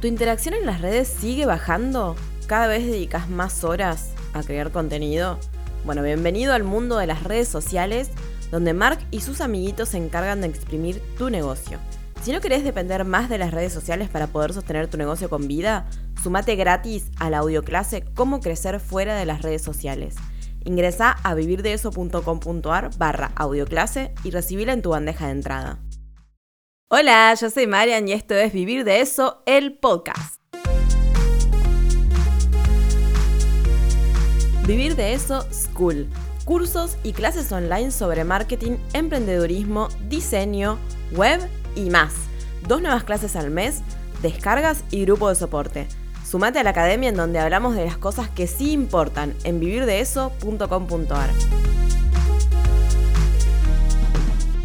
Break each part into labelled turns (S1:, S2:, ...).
S1: ¿Tu interacción en las redes sigue bajando? ¿Cada vez dedicas más horas a crear contenido? Bueno, bienvenido al mundo de las redes sociales, donde Mark y sus amiguitos se encargan de exprimir tu negocio. Si no querés depender más de las redes sociales para poder sostener tu negocio con vida, sumate gratis a la audioclase Cómo crecer fuera de las redes sociales. Ingresa a vivirdeeso.com.ar barra audioclase y recibila en tu bandeja de entrada. Hola, yo soy Marian y esto es Vivir de Eso, el podcast. Vivir de Eso School. Cursos y clases online sobre marketing, emprendedurismo, diseño, web y más. Dos nuevas clases al mes, descargas y grupo de soporte. Sumate a la academia en donde hablamos de las cosas que sí importan en vivirdeeso.com.ar.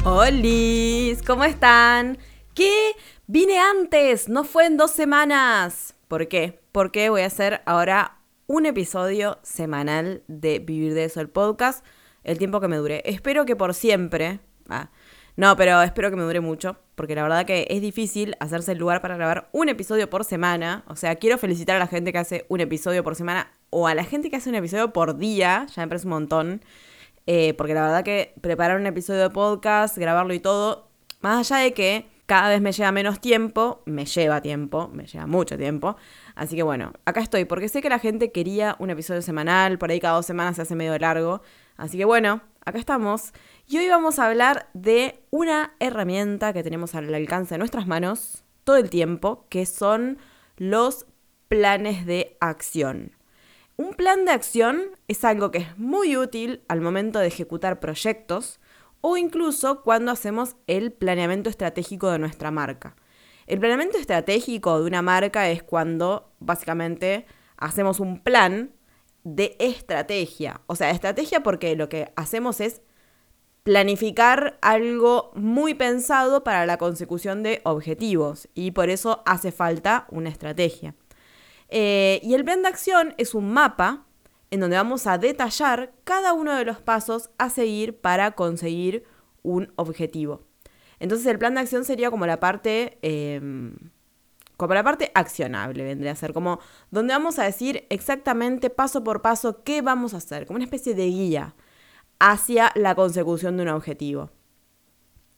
S1: ¡Hola! ¿Cómo están? ¿Qué? Vine antes, no fue en dos semanas. ¿Por qué? Porque voy a hacer ahora un episodio semanal de Vivir de eso, el podcast, el tiempo que me dure. Espero que por siempre. Ah, no, pero espero que me dure mucho, porque la verdad que es difícil hacerse el lugar para grabar un episodio por semana. O sea, quiero felicitar a la gente que hace un episodio por semana o a la gente que hace un episodio por día, ya me parece un montón. Eh, porque la verdad que preparar un episodio de podcast, grabarlo y todo, más allá de que cada vez me lleva menos tiempo, me lleva tiempo, me lleva mucho tiempo. Así que bueno, acá estoy, porque sé que la gente quería un episodio semanal, por ahí cada dos semanas se hace medio largo. Así que bueno, acá estamos. Y hoy vamos a hablar de una herramienta que tenemos al alcance de nuestras manos todo el tiempo, que son los planes de acción. Un plan de acción es algo que es muy útil al momento de ejecutar proyectos o incluso cuando hacemos el planeamiento estratégico de nuestra marca. El planeamiento estratégico de una marca es cuando básicamente hacemos un plan de estrategia. O sea, estrategia porque lo que hacemos es planificar algo muy pensado para la consecución de objetivos y por eso hace falta una estrategia. Eh, y el plan de acción es un mapa en donde vamos a detallar cada uno de los pasos a seguir para conseguir un objetivo. Entonces el plan de acción sería como la parte, em, como la parte accionable, vendría a ser como donde vamos a decir exactamente paso por paso qué vamos a hacer, como una especie de guía hacia la consecución de un objetivo.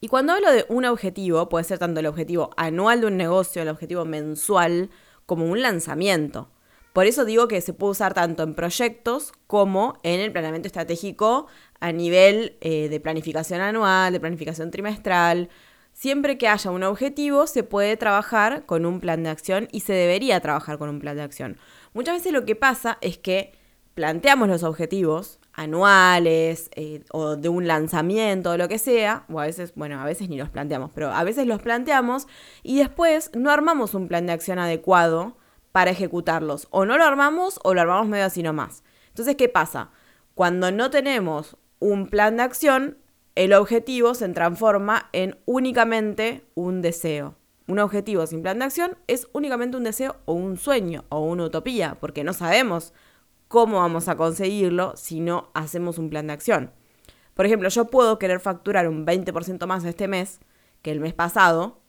S1: Y cuando hablo de un objetivo, puede ser tanto el objetivo anual de un negocio, el objetivo mensual, como un lanzamiento. Por eso digo que se puede usar tanto en proyectos como en el planeamiento estratégico a nivel eh, de planificación anual, de planificación trimestral. Siempre que haya un objetivo, se puede trabajar con un plan de acción y se debería trabajar con un plan de acción. Muchas veces lo que pasa es que planteamos los objetivos anuales eh, o de un lanzamiento o lo que sea, o a veces, bueno, a veces ni los planteamos, pero a veces los planteamos y después no armamos un plan de acción adecuado para ejecutarlos. O no lo armamos o lo armamos medio así nomás. Entonces, ¿qué pasa? Cuando no tenemos un plan de acción, el objetivo se transforma en únicamente un deseo. Un objetivo sin plan de acción es únicamente un deseo o un sueño o una utopía, porque no sabemos cómo vamos a conseguirlo si no hacemos un plan de acción. Por ejemplo, yo puedo querer facturar un 20% más este mes que el mes pasado,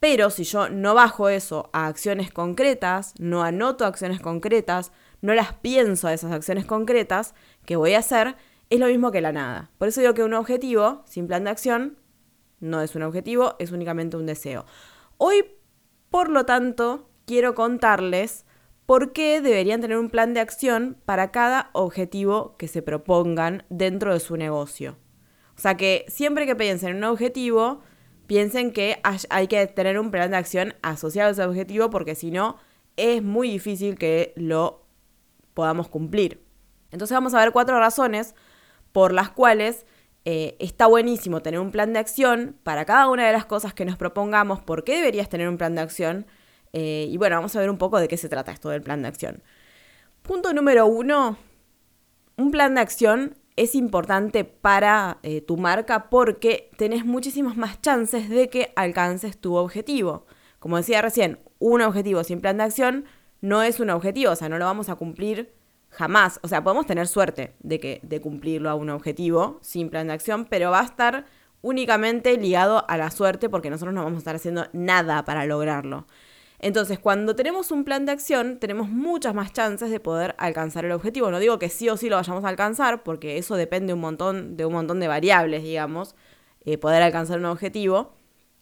S1: pero si yo no bajo eso a acciones concretas, no anoto acciones concretas, no las pienso a esas acciones concretas que voy a hacer, es lo mismo que la nada. Por eso digo que un objetivo sin plan de acción no es un objetivo, es únicamente un deseo. Hoy, por lo tanto, quiero contarles por qué deberían tener un plan de acción para cada objetivo que se propongan dentro de su negocio. O sea que siempre que piensen en un objetivo, piensen que hay que tener un plan de acción asociado a ese objetivo porque si no, es muy difícil que lo podamos cumplir. Entonces vamos a ver cuatro razones por las cuales eh, está buenísimo tener un plan de acción para cada una de las cosas que nos propongamos, por qué deberías tener un plan de acción eh, y bueno, vamos a ver un poco de qué se trata esto del plan de acción. Punto número uno, un plan de acción es importante para eh, tu marca porque tenés muchísimas más chances de que alcances tu objetivo. Como decía recién, un objetivo sin plan de acción no es un objetivo, o sea, no lo vamos a cumplir jamás. O sea, podemos tener suerte de, que, de cumplirlo a un objetivo sin plan de acción, pero va a estar únicamente ligado a la suerte porque nosotros no vamos a estar haciendo nada para lograrlo. Entonces, cuando tenemos un plan de acción, tenemos muchas más chances de poder alcanzar el objetivo. No digo que sí o sí lo vayamos a alcanzar, porque eso depende un montón, de un montón de variables, digamos, eh, poder alcanzar un objetivo,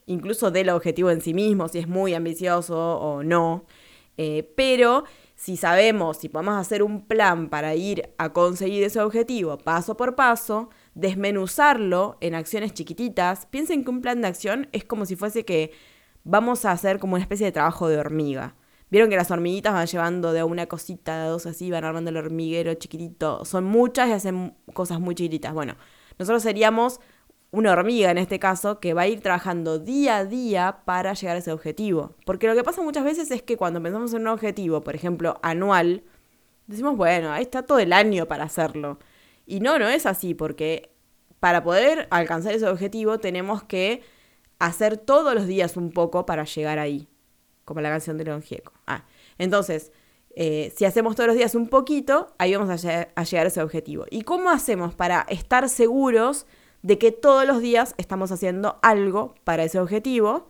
S1: incluso del objetivo en sí mismo, si es muy ambicioso o no. Eh, pero si sabemos, si podemos hacer un plan para ir a conseguir ese objetivo paso por paso, desmenuzarlo en acciones chiquititas, piensen que un plan de acción es como si fuese que vamos a hacer como una especie de trabajo de hormiga. Vieron que las hormiguitas van llevando de una cosita a dos así, van armando el hormiguero chiquitito. Son muchas y hacen cosas muy chiquititas. Bueno, nosotros seríamos una hormiga en este caso que va a ir trabajando día a día para llegar a ese objetivo. Porque lo que pasa muchas veces es que cuando pensamos en un objetivo, por ejemplo, anual, decimos, bueno, ahí está todo el año para hacerlo. Y no, no es así, porque para poder alcanzar ese objetivo tenemos que hacer todos los días un poco para llegar ahí, como la canción de León Gieco. Ah, entonces, eh, si hacemos todos los días un poquito, ahí vamos a, llegar a ese objetivo. ¿Y cómo hacemos para estar seguros de que todos los días estamos haciendo algo para ese objetivo?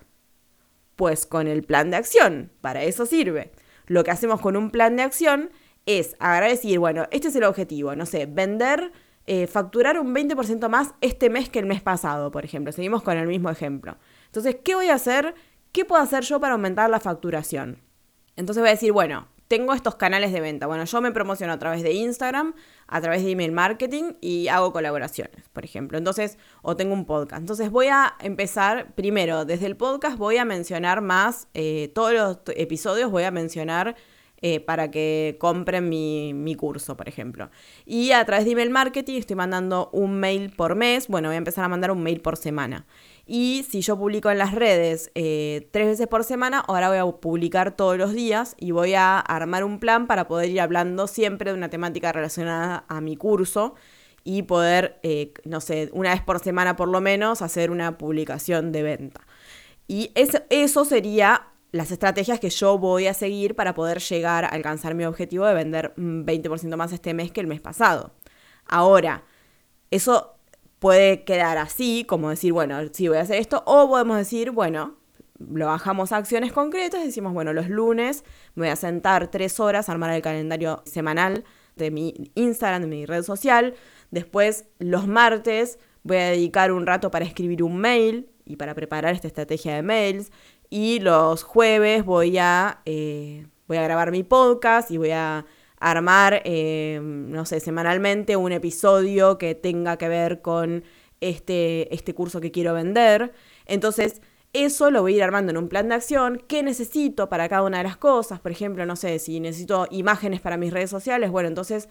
S1: Pues con el plan de acción, para eso sirve. Lo que hacemos con un plan de acción es agarrar y decir, bueno, este es el objetivo, no sé, vender eh, facturar un 20% más este mes que el mes pasado, por ejemplo. Seguimos con el mismo ejemplo. Entonces, ¿qué voy a hacer? ¿Qué puedo hacer yo para aumentar la facturación? Entonces voy a decir, bueno, tengo estos canales de venta. Bueno, yo me promociono a través de Instagram, a través de email marketing y hago colaboraciones, por ejemplo. Entonces, o tengo un podcast. Entonces voy a empezar, primero, desde el podcast voy a mencionar más, eh, todos los episodios voy a mencionar eh, para que compren mi, curso, por ejemplo. Y a través de email marketing estoy mandando un mail por mes. Bueno, voy a empezar a mandar un mail por semana. Y si yo publico en las redes eh, tres veces por semana, ahora voy a publicar todos los días y voy a armar un plan para poder ir hablando siempre de una temática relacionada a mi curso y poder, eh, no sé, una vez por semana por lo menos, hacer una publicación de venta. Y eso sería las estrategias que yo voy a seguir para poder llegar a alcanzar mi objetivo de vender 20% más este mes que el mes pasado. Ahora, eso puede quedar así, como decir, bueno, sí voy a hacer esto, o podemos decir, bueno, lo bajamos a acciones concretas, decimos, bueno, los lunes me voy a sentar tres horas a armar el calendario semanal de mi Instagram, de mi red social, después los martes voy a dedicar un rato para escribir un mail y para preparar esta estrategia de mails, y los jueves voy a, eh, voy a grabar mi podcast y voy a armar, eh, no sé, semanalmente un episodio que tenga que ver con este, este curso que quiero vender. Entonces, eso lo voy a ir armando en un plan de acción. ¿Qué necesito para cada una de las cosas? Por ejemplo, no sé, si necesito imágenes para mis redes sociales, bueno, entonces,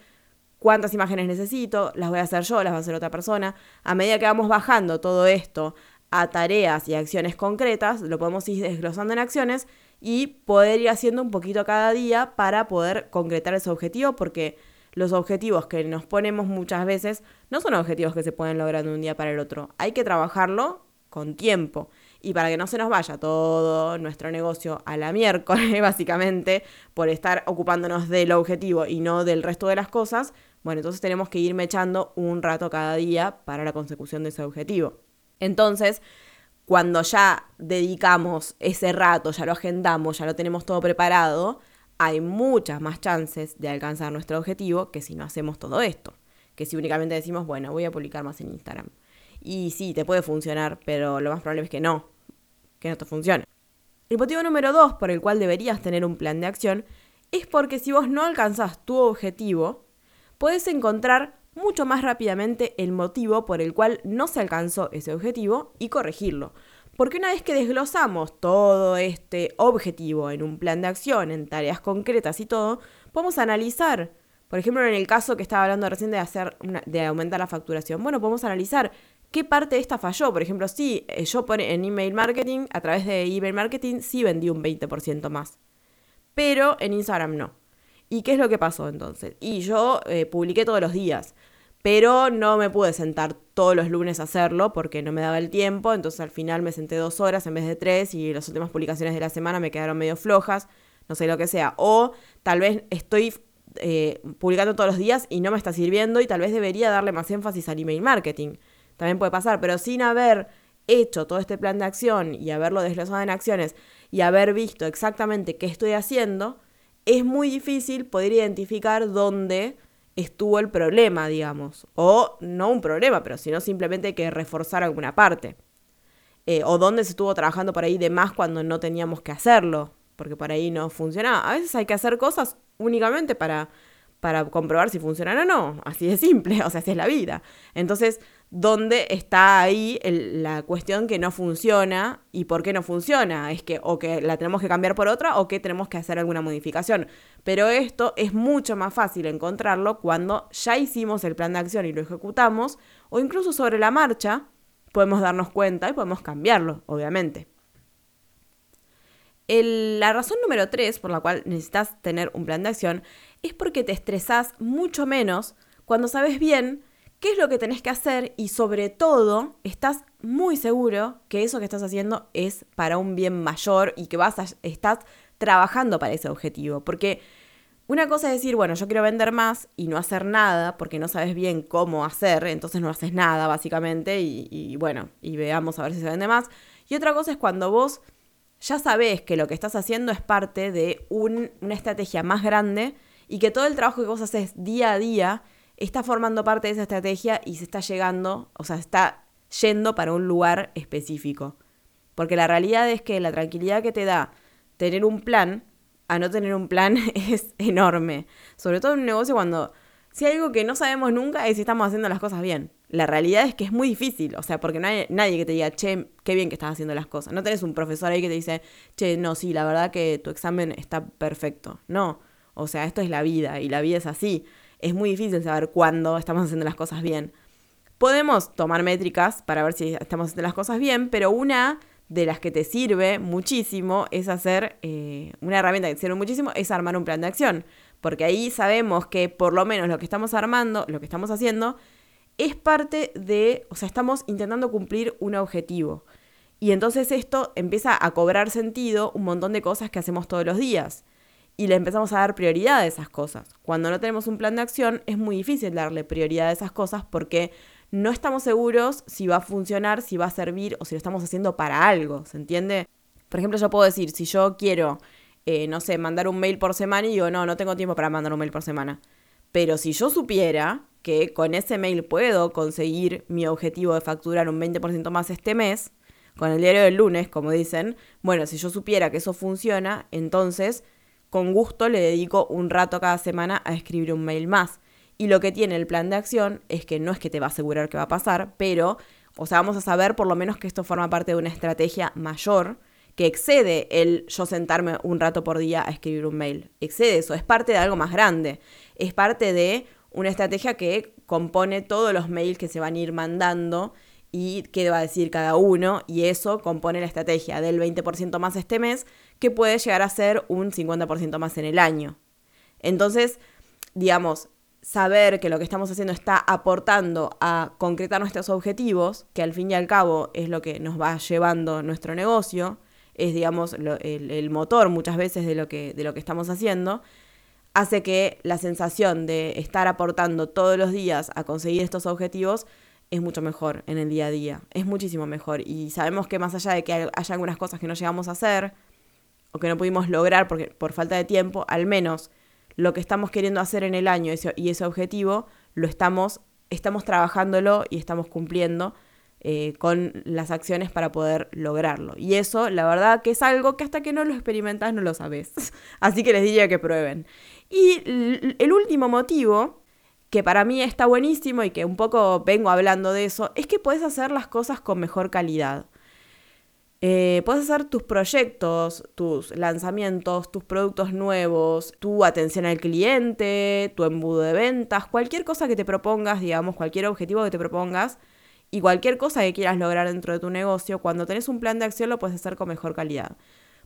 S1: ¿cuántas imágenes necesito? Las voy a hacer yo, las va a hacer otra persona. A medida que vamos bajando todo esto a tareas y acciones concretas, lo podemos ir desglosando en acciones y poder ir haciendo un poquito cada día para poder concretar ese objetivo, porque los objetivos que nos ponemos muchas veces no son objetivos que se pueden lograr de un día para el otro. Hay que trabajarlo con tiempo. Y para que no se nos vaya todo nuestro negocio a la miércoles, básicamente, por estar ocupándonos del objetivo y no del resto de las cosas, bueno, entonces tenemos que irme echando un rato cada día para la consecución de ese objetivo. Entonces, cuando ya dedicamos ese rato, ya lo agendamos, ya lo tenemos todo preparado, hay muchas más chances de alcanzar nuestro objetivo que si no hacemos todo esto. Que si únicamente decimos, bueno, voy a publicar más en Instagram. Y sí, te puede funcionar, pero lo más probable es que no, que no te funcione. El motivo número dos por el cual deberías tener un plan de acción es porque si vos no alcanzás tu objetivo, puedes encontrar mucho más rápidamente el motivo por el cual no se alcanzó ese objetivo y corregirlo. Porque una vez que desglosamos todo este objetivo en un plan de acción, en tareas concretas y todo, podemos analizar, por ejemplo, en el caso que estaba hablando recién de hacer de aumentar la facturación, bueno, podemos analizar qué parte de esta falló. Por ejemplo, si eh, yo en email marketing, a través de email marketing, sí vendí un 20% más. Pero en Instagram no. ¿Y qué es lo que pasó entonces? Y yo eh, publiqué todos los días, pero no me pude sentar todos los lunes a hacerlo porque no me daba el tiempo, entonces al final me senté dos horas en vez de tres y las últimas publicaciones de la semana me quedaron medio flojas, no sé lo que sea. O tal vez estoy eh, publicando todos los días y no me está sirviendo y tal vez debería darle más énfasis al email marketing. También puede pasar, pero sin haber hecho todo este plan de acción y haberlo desglosado en acciones y haber visto exactamente qué estoy haciendo, es muy difícil poder identificar dónde estuvo el problema, digamos. O no un problema, pero sino simplemente que reforzar alguna parte. Eh, o dónde se estuvo trabajando por ahí de más cuando no teníamos que hacerlo, porque por ahí no funcionaba. A veces hay que hacer cosas únicamente para, para comprobar si funcionan o no. Así de simple, o sea, así es la vida. Entonces, ¿dónde está ahí la cuestión que no funciona y por qué no funciona? Es que o que la tenemos que cambiar por otra o que tenemos que hacer alguna modificación. Pero esto es mucho más fácil encontrarlo cuando ya hicimos el plan de acción y lo ejecutamos o incluso sobre la marcha podemos darnos cuenta y podemos cambiarlo, obviamente la razón número tres por la cual necesitas tener un plan de acción es porque te estresás mucho menos cuando sabes bien qué es lo que tenés que hacer y sobre todo estás muy seguro que eso que estás haciendo es para un bien mayor y que vas a, estás trabajando para ese objetivo. Porque una cosa es decir, bueno, yo quiero vender más y no hacer nada porque no sabes bien cómo hacer, entonces no haces nada básicamente y, bueno, y veamos a ver si se vende más. Y otra cosa es cuando vos ya sabes que lo que estás haciendo es parte de una estrategia más grande y que todo el trabajo que vos haces día a día está formando parte de esa estrategia y se está llegando, o sea, está yendo para un lugar específico. Porque la realidad es que la tranquilidad que te da tener un plan a no tener un plan es enorme. Sobre todo en un negocio cuando si hay algo que no sabemos nunca es si estamos haciendo las cosas bien. La realidad es que es muy difícil, o sea, porque no hay nadie que te diga, che, qué bien que estás haciendo las cosas. No tenés un profesor ahí que te dice, che, no, sí, la verdad que tu examen está perfecto. No, o sea, esto es la vida y la vida es así. Es muy difícil saber cuándo estamos haciendo las cosas bien. Podemos tomar métricas para ver si estamos haciendo las cosas bien, pero una de las que te sirve muchísimo es hacer, eh, una herramienta que te sirve muchísimo es armar un plan de acción porque ahí sabemos que por lo menos lo que estamos armando, lo que estamos haciendo, es parte de, o sea, estamos intentando cumplir un objetivo. Y entonces esto empieza a cobrar sentido un montón de cosas que hacemos todos los días. Y le empezamos a dar prioridad a esas cosas. Cuando no tenemos un plan de acción es muy difícil darle prioridad a esas cosas porque no estamos seguros si va a funcionar, si va a servir o si lo estamos haciendo para algo, ¿se entiende? Por ejemplo, yo puedo decir, si yo quiero eh, no sé, mandar un mail por semana y digo, no, no tengo tiempo para mandar un mail por semana. Pero si yo supiera que con ese mail puedo conseguir mi objetivo de facturar un 20% más este mes, con el diario del lunes, como dicen, bueno, si yo supiera que eso funciona, entonces con gusto le dedico un rato cada semana a escribir un mail más. Y lo que tiene el plan de acción es que no es que te va a asegurar que va a pasar, pero, o sea, vamos a saber por lo menos que esto forma parte de una estrategia mayor que excede el yo sentarme un rato por día a escribir un mail. Excede eso, es parte de algo más grande. Es parte de una estrategia que compone todos los mails que se van a ir mandando y qué va a decir cada uno, y eso compone la estrategia del 20% más este mes, que puede llegar a ser un 50% más en el año. Entonces, digamos, saber que lo que estamos haciendo está aportando a concretar nuestros objetivos, que al fin y al cabo es lo que nos va llevando nuestro negocio, es, digamos, el, motor muchas veces de lo, que, de lo que estamos haciendo, hace que la sensación de estar aportando todos los días a conseguir estos objetivos es mucho mejor en el día a día, es muchísimo mejor. Y sabemos que más allá de que haya algunas cosas que no llegamos a hacer o que no pudimos lograr porque, por falta de tiempo, al menos lo que estamos queriendo hacer en el año y ese objetivo lo estamos, estamos trabajándolo y estamos cumpliendo eh, con las acciones para poder lograrlo. Y eso, la verdad, que es algo que hasta que no lo experimentas no lo sabes. Así que les diría que prueben. Y el último motivo, que para mí está buenísimo y que un poco vengo hablando de eso, es que puedes hacer las cosas con mejor calidad. Eh, puedes hacer tus proyectos, tus lanzamientos, tus productos nuevos, tu atención al cliente, tu embudo de ventas, cualquier cosa que te propongas, digamos, cualquier objetivo que te propongas, y cualquier cosa que quieras lograr dentro de tu negocio, cuando tenés un plan de acción lo puedes hacer con mejor calidad.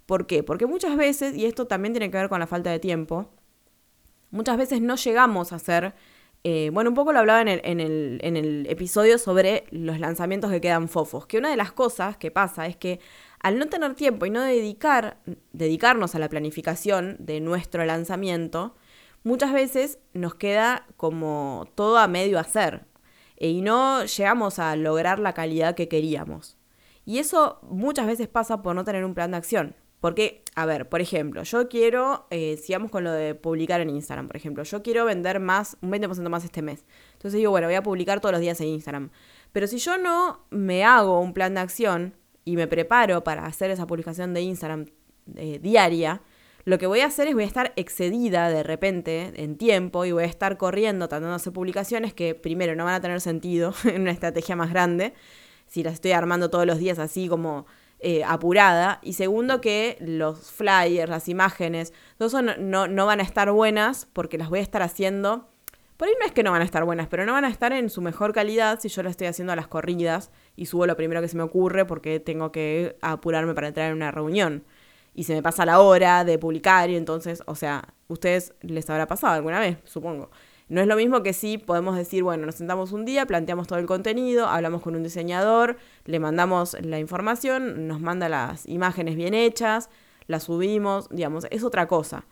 S1: ¿Por qué? Porque muchas veces, y esto también tiene que ver con la falta de tiempo, muchas veces no llegamos a hacer, eh, bueno, un poco lo hablaba en el, en, el, en el episodio sobre los lanzamientos que quedan fofos, que una de las cosas que pasa es que al no tener tiempo y no dedicar, dedicarnos a la planificación de nuestro lanzamiento, muchas veces nos queda como todo a medio hacer y no llegamos a lograr la calidad que queríamos. Y eso muchas veces pasa por no tener un plan de acción. Porque, a ver, por ejemplo, yo quiero, eh, sigamos con lo de publicar en Instagram, por ejemplo, yo quiero vender más, un 20% más este mes. Entonces digo, bueno, voy a publicar todos los días en Instagram. Pero si yo no me hago un plan de acción y me preparo para hacer esa publicación de Instagram eh, diaria, lo que voy a hacer es voy a estar excedida de repente en tiempo y voy a estar corriendo tratando de hacer publicaciones que primero no van a tener sentido en una estrategia más grande, si las estoy armando todos los días así como eh, apurada. Y segundo, que los flyers, las imágenes, todo eso no, no, van a estar buenas porque las voy a estar haciendo. Por ahí no es que no van a estar buenas, pero no van a estar en su mejor calidad si yo lo estoy haciendo a las corridas y subo lo primero que se me ocurre porque tengo que apurarme para entrar en una reunión. Y se me pasa la hora de publicar y entonces, o sea, ustedes les habrá pasado alguna vez, supongo. No es lo mismo que si podemos decir, bueno, nos sentamos un día, planteamos todo el contenido, hablamos con un diseñador, le mandamos la información, nos manda las imágenes bien hechas, las subimos, digamos, es otra cosa.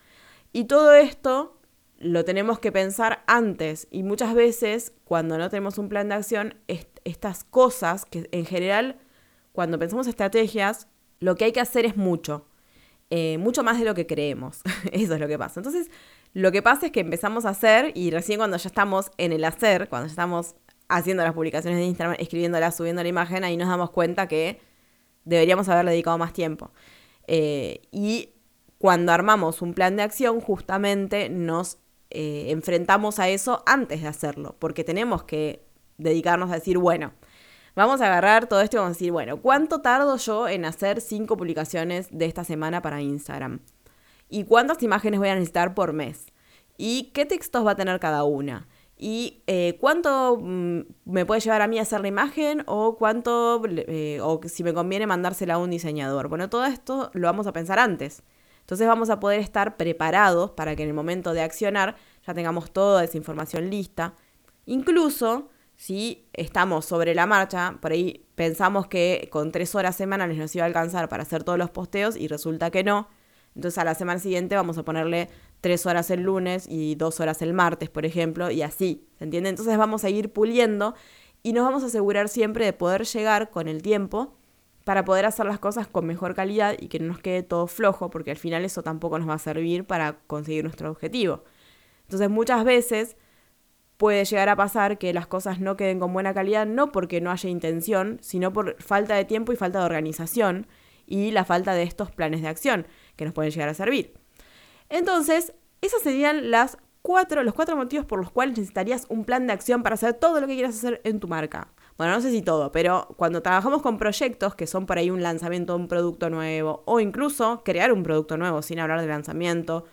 S1: Y todo esto lo tenemos que pensar antes y muchas veces cuando no tenemos un plan de acción, estas cosas que en general, cuando pensamos estrategias, lo que hay que hacer es mucho. Eh, mucho más de lo que creemos. Eso es lo que pasa. Entonces, lo que pasa es que empezamos a hacer y recién cuando ya estamos en el hacer, cuando ya estamos haciendo las publicaciones de Instagram, escribiéndolas, subiendo la imagen, ahí nos damos cuenta que deberíamos haberle dedicado más tiempo. Eh, y cuando armamos un plan de acción, justamente nos eh, enfrentamos a eso antes de hacerlo, porque tenemos que dedicarnos a decir, bueno, Vamos a agarrar todo esto y vamos a decir, bueno, ¿cuánto tardo yo en hacer cinco publicaciones de esta semana para Instagram? ¿Y cuántas imágenes voy a necesitar por mes? ¿Y qué textos va a tener cada una? ¿Y eh, cuánto mm, me puede llevar a mí a hacer la imagen? ¿O cuánto, eh, o si me conviene mandársela a un diseñador? Bueno, todo esto lo vamos a pensar antes. Entonces vamos a poder estar preparados para que en el momento de accionar ya tengamos toda esa información lista. Incluso si estamos sobre la marcha, por ahí pensamos que con tres horas semanales nos iba a alcanzar para hacer todos los posteos y resulta que no. Entonces a la semana siguiente vamos a ponerle tres horas el lunes y dos horas el martes, por ejemplo, y así, ¿se entiende? Entonces vamos a ir puliendo y nos vamos a asegurar siempre de poder llegar con el tiempo para poder hacer las cosas con mejor calidad y que no nos quede todo flojo, porque al final eso tampoco nos va a servir para conseguir nuestro objetivo. Entonces muchas veces puede llegar a pasar que las cosas no queden con buena calidad, no porque no haya intención, sino por falta de tiempo y falta de organización y la falta de estos planes de acción que nos pueden llegar a servir. Entonces, esos serían las cuatro, los cuatro motivos por los cuales necesitarías un plan de acción para hacer todo lo que quieras hacer en tu marca. Bueno, no sé si todo, pero cuando trabajamos con proyectos que son por ahí un lanzamiento de un producto nuevo o incluso crear un producto nuevo sin hablar de lanzamiento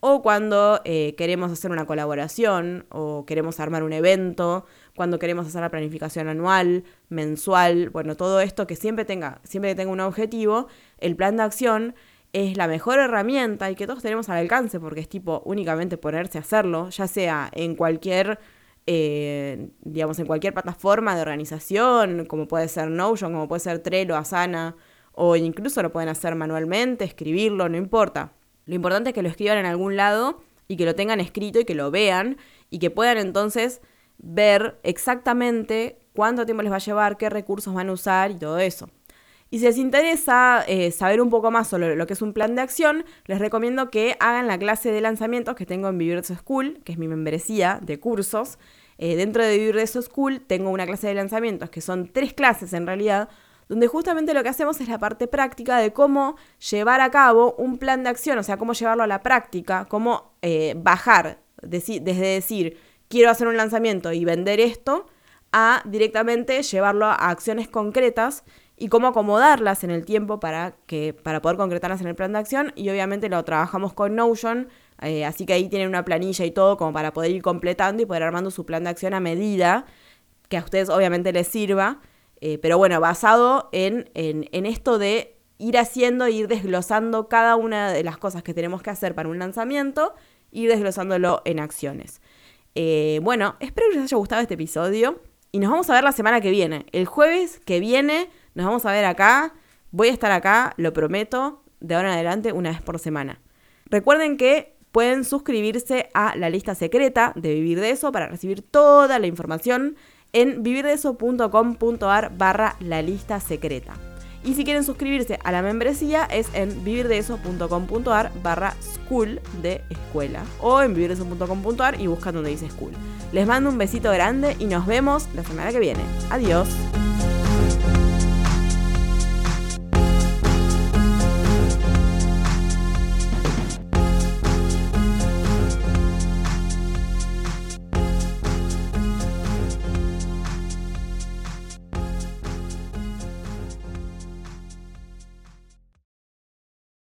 S1: o cuando eh, queremos hacer una colaboración o queremos armar un evento, cuando queremos hacer la planificación anual, mensual, bueno, todo esto que siempre tenga, siempre tenga un objetivo, el plan de acción es la mejor herramienta y que todos tenemos al alcance porque es tipo únicamente ponerse a hacerlo, ya sea en cualquier eh, digamos, en cualquier plataforma de organización, como puede ser Notion, como puede ser Trello, Asana, o incluso lo pueden hacer manualmente, escribirlo, no importa. Lo importante es que lo escriban en algún lado y que lo tengan escrito y que lo vean y que puedan entonces ver exactamente cuánto tiempo les va a llevar, qué recursos van a usar y todo eso. Y si les interesa eh, saber un poco más sobre lo que es un plan de acción, les recomiendo que hagan la clase de lanzamientos que tengo en Vivir de School, que es mi membresía de cursos. Eh, dentro de Vivir de School tengo una clase de lanzamientos, que son tres clases en realidad, donde justamente lo que hacemos es la parte práctica de cómo llevar a cabo un plan de acción, o sea, cómo llevarlo a la práctica, cómo eh, bajar desde decir, quiero hacer un lanzamiento y vender esto, a directamente llevarlo a acciones concretas y cómo acomodarlas en el tiempo para, que, para poder concretarlas en el plan de acción. Y obviamente lo trabajamos con Notion, eh, así que ahí tienen una planilla y todo como para poder ir completando y poder armando su plan de acción a medida que a ustedes obviamente les sirva. Eh, pero bueno, basado en, en, esto de ir haciendo, ir desglosando cada una de las cosas que tenemos que hacer para un lanzamiento, ir desglosándolo en acciones. Eh, bueno, espero que les haya gustado este episodio y nos vamos a ver la semana que viene. El jueves que viene nos vamos a ver acá. Voy a estar acá, lo prometo, de ahora en adelante una vez por semana. Recuerden que pueden suscribirse a la lista secreta de Vivir de Eso para recibir toda la información en vivirdeso.com.ar barra la lista secreta. Y si quieren suscribirse a la membresía es en vivirdeeso.com.ar barra school de escuela. O en vivirdeeso.com.ar y buscan donde dice school. Les mando un besito grande y nos vemos la semana que viene. Adiós.